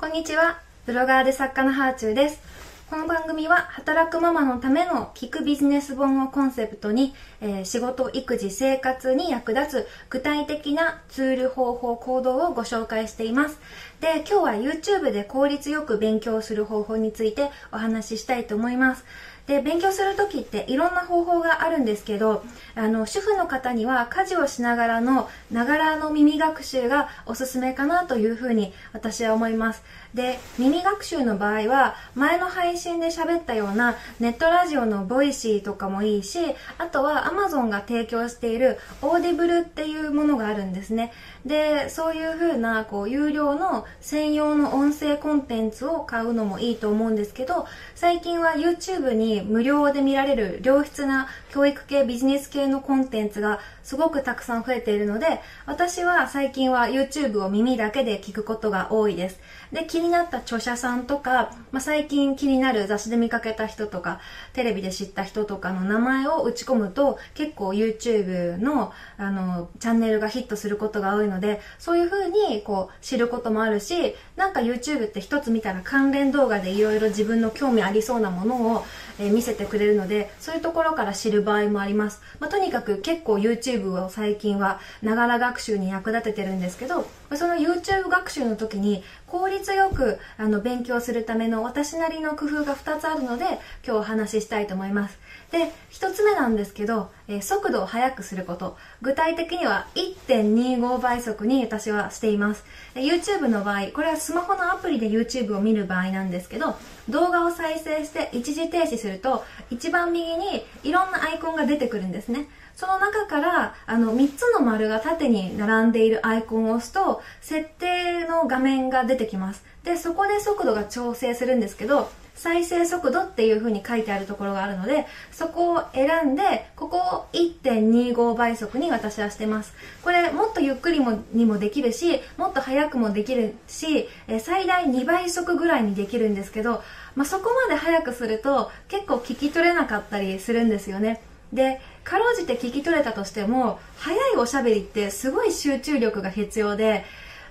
こんにちは。ブロガーで作家のハーチューです。この番組は働くママのための聞くビジネス本をコンセプトに、えー、仕事、育児、生活に役立つ具体的なツール、方法、行動をご紹介しています。で、今日は YouTube で効率よく勉強する方法についてお話ししたいと思います。で、勉強するときっていろんな方法があるんですけど、あの、主婦の方には家事をしながらの、ながらの耳学習がおすすめかなというふうに私は思います。で、耳学習の場合は、前の配信で喋ったようなネットラジオのボイシーとかもいいし、あとは Amazon が提供しているオーディブルっていうものがあるんですね。で、そういうふうな、こう、有料の専用の音声コンテンツを買うのもいいと思うんですけど、最近は YouTube に無料で見られる良質な教育系ビジネス系のコンテンツがすごくたくさん増えているので、私は最近は YouTube を耳だけで聞くことが多いです。で、気になった著者さんとか、まあ、最近気になる雑誌で見かけた人とか、テレビで知った人とかの名前を打ち込むと、結構 YouTube の、あの、チャンネルがヒットすることが多いので、そういう風に、こう、知ることもあるし、なんか YouTube って一つ見たら関連動画でいろいろ自分の興味ありそうなものを、えー、見せてくれるので、そういうところから知る場合もあります。まあ、とにかく結構 YouTube を最近は、ながら学習に役立ててるんですけど、その YouTube 学習の時に効率よくあの勉強するための私なりの工夫が2つあるので今日お話ししたいと思いますで1つ目なんですけど、えー、速度を速くすること。具体的には1.25倍速に私はしています。YouTube の場合これはスマホのアプリで YouTube を見る場合なんですけど動画を再生して一時停止すると一番右にいろんなアイコンが出てくるんですね。その中からあの3つの丸が縦に並んでいるアイコンを押すと設定の画面が出てきます。でそこで速度が調整するんですけど再生速度っていう風に書いてあるところがあるのでそこを選んでここを1.25倍速に私はしてます。これもっとゆっくりもにもできるしもっと速くもできるし最大2倍速ぐらいにできるんですけど、まあ、そこまで速くすると結構聞き取れなかったりするんですよね。でかろうじて聞き取れたとしても早いおしゃべりってすごい集中力が必要で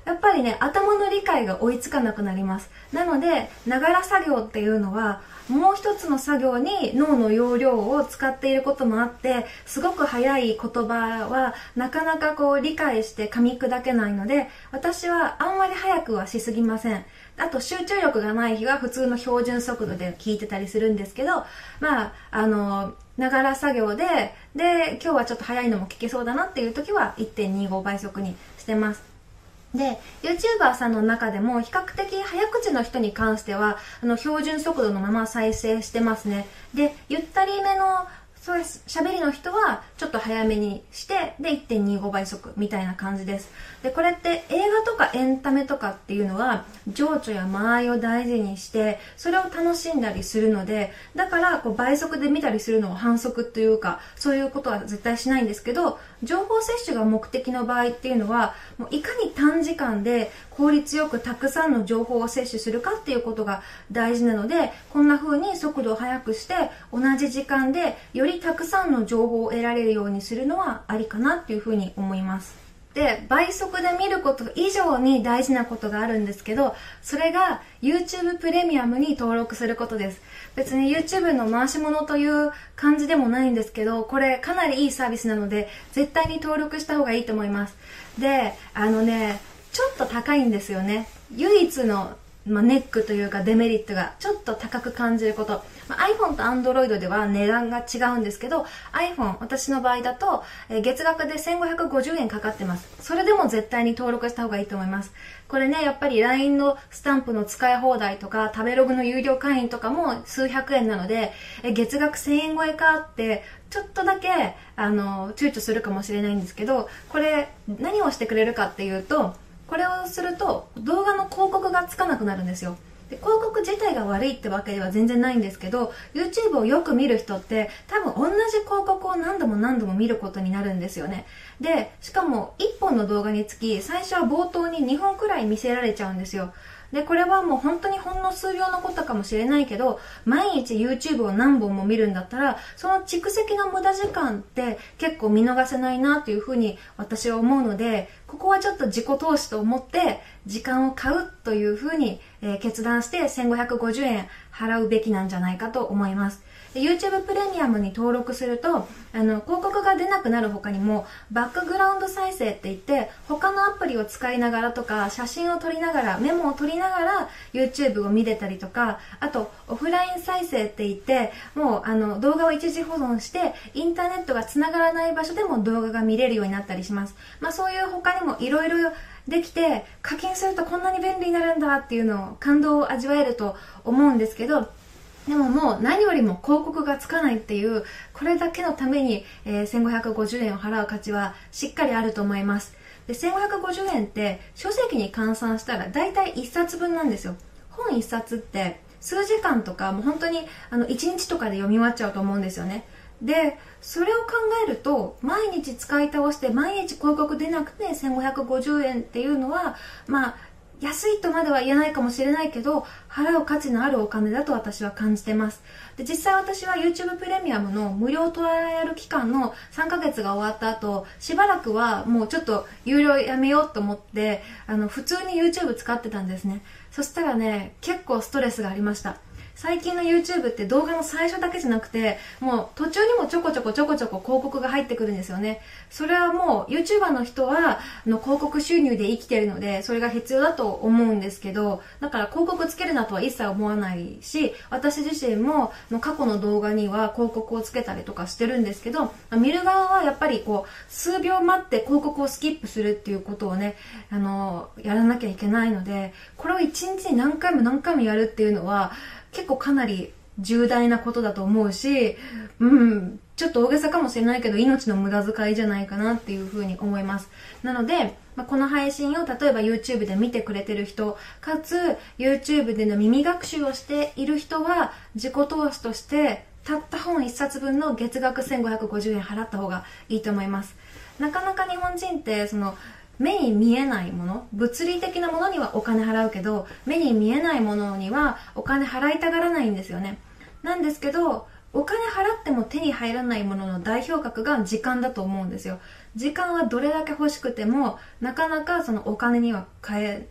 やっぱりね頭の理解が追いつかなくなりますなのでながら作業っていうのはもう一つの作業に脳の容量を使っていることもあってすごく早い言葉はなかなかこう理解して噛み砕けないので私はあんまり早くはしすぎませんあと集中力がない日は普通の標準速度で聞いてたりするんですけどまああのながら作業で、で、今日はちょっと早いのも聞けそうだなっていう時は1.25倍速にしてます。で、YouTuber さんの中でも比較的早口の人に関しては、あの、標準速度のまま再生してますね。で、ゆったりめのそうです。喋りの人はちょっと早めにして、で、1.25倍速みたいな感じです。で、これって映画とかエンタメとかっていうのは、情緒や間合いを大事にして、それを楽しんだりするので、だからこう倍速で見たりするのは反則というか、そういうことは絶対しないんですけど、情報摂取が目的の場合っていうのは、もういかに短時間で効率よくたくさんの情報を摂取するかっていうことが大事なので、こんな風に速度を速くして、同じ時間でよりたくさんの情報を得られるようにするのはありかなっていう風に思います。で、倍速で見ること以上に大事なことがあるんですけど、それが YouTube プレミアムに登録することです。別に YouTube の回し物という感じでもないんですけど、これかなりいいサービスなので、絶対に登録した方がいいと思います。で、あのね、ちょっと高いんですよね。唯一のまあ、ネックというかデメリットがちょっと高く感じること、まあ、iPhone と Android では値段が違うんですけど iPhone 私の場合だと、え、月額で1550円かかってます。それでも絶対に登録した方がいいと思います。これねやっぱり LINE のスタンプの使い放題とか食べログの有料会員とかも数百円なので、え、月額1000円超えかってちょっとだけあの躊躇するかもしれないんですけどこれ何をしてくれるかっていうとこれをすると動画の広告がつかなくなるんですよ。で広告自体が悪いってわけでは全然ないんですけど YouTube をよく見る人って多分同じ広告を何度も何度も見ることになるんですよね。でしかも1本の動画につき最初は冒頭に2本くらい見せられちゃうんですよ。で、これはもう本当にほんの数秒のことかもしれないけど、毎日 YouTube を何本も見るんだったら、その蓄積の無駄時間って結構見逃せないなというふうに私は思うので、ここはちょっと自己投資と思って時間を買うというふうに、え、決断して1550円払うべきなんじゃないかと思います。YouTube プレミアムに登録すると、あの、広告が出なくなる他にも、バックグラウンド再生って言って、他のアプリを使いながらとか、写真を撮りながら、メモを撮りながら、YouTube を見れたりとか、あと、オフライン再生って言って、もう、あの、動画を一時保存して、インターネットが繋がらない場所でも動画が見れるようになったりします。まあ、そういう他にもいろいろできて、課金するとこんなに便利になるんだっていうのを感動を味わえると思うんですけど、でももう何よりも広告がつかないっていう、これだけのために、えー、1550円を払う価値はしっかりあると思います。で、1550円って書籍に換算したら大体1冊分なんですよ。本1冊って数時間とかもう本当にあの1日とかで読み終わっちゃうと思うんですよね。で、それを考えると、毎日使い倒して毎日広告出なくて1550円っていうのは、まあ、安いとまでは言えないかもしれないけど、払う価値のあるお金だと私は感じてます。で、実際私は YouTube プレミアムの無料トライアル期間の3ヶ月が終わった後、しばらくはもうちょっと有料やめようと思って、あの、普通に YouTube 使ってたんですね。そしたらね、結構ストレスがありました。最近の YouTube って動画の最初だけじゃなくて、もう途中にもちょこちょこちょこちょこ広告が入ってくるんですよね。それはもう YouTuber の人はの広告収入で生きてるので、それが必要だと思うんですけど、だから広告つけるなとは一切思わないし、私自身もの過去の動画には広告をつけたりとかしてるんですけど、見る側はやっぱりこう、数秒待って広告をスキップするっていうことをね、あの、やらなきゃいけないので、これを一日に何回も何回もやるっていうのは、結構かなり重大なことだと思うし、うん、ちょっと大げさかもしれないけど、命の無駄遣いじゃないかなっていうふうに思います。なので、まあ、この配信を例えば YouTube で見てくれてる人、かつ YouTube での耳学習をしている人は、自己投資として、たった本1冊分の月額1550円払った方がいいと思います。なかなか日本人って、その、目に見えないもの、物理的なものにはお金払うけど、目に見えないものにはお金払いたがらないんですよね。なんですけど、お金払っても手に入らないものの代表格が時間だと思うんですよ。時間はどれだけ欲しくても、なかなかそのお金には買え、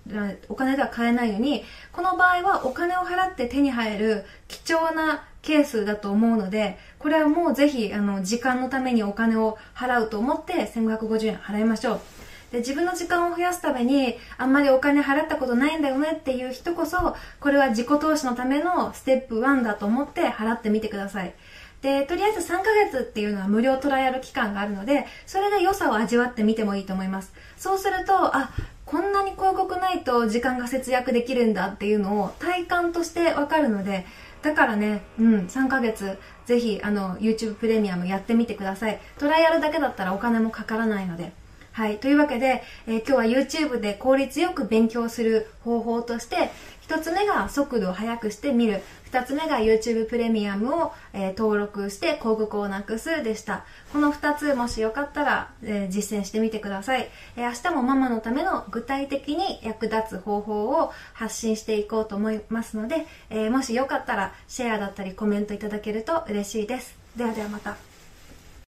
お金では買えないのに、この場合はお金を払って手に入る貴重なケースだと思うので、これはもうぜひ、あの、時間のためにお金を払うと思って1550円払いましょう。で、自分の時間を増やすために、あんまりお金払ったことないんだよねっていう人こそ、これは自己投資のためのステップ1だと思って払ってみてください。で、とりあえず3ヶ月っていうのは無料トライアル期間があるので、それで良さを味わってみてもいいと思います。そうすると、あ、こんなに広告ないと時間が節約できるんだっていうのを体感としてわかるので、だからね、うん、3ヶ月、ぜひ、あの、YouTube プレミアムやってみてください。トライアルだけだったらお金もかからないので。はい。というわけで、えー、今日は YouTube で効率よく勉強する方法として、一つ目が速度を速くして見る。二つ目が YouTube プレミアムを、えー、登録して広告をなくすでした。この二つもしよかったら、えー、実践してみてください、え明日もママのための具体的に役立つ方法を発信していこうと思いますので、えもしよかったらシェアだったりコメントいただけると嬉しいです。ではではまた。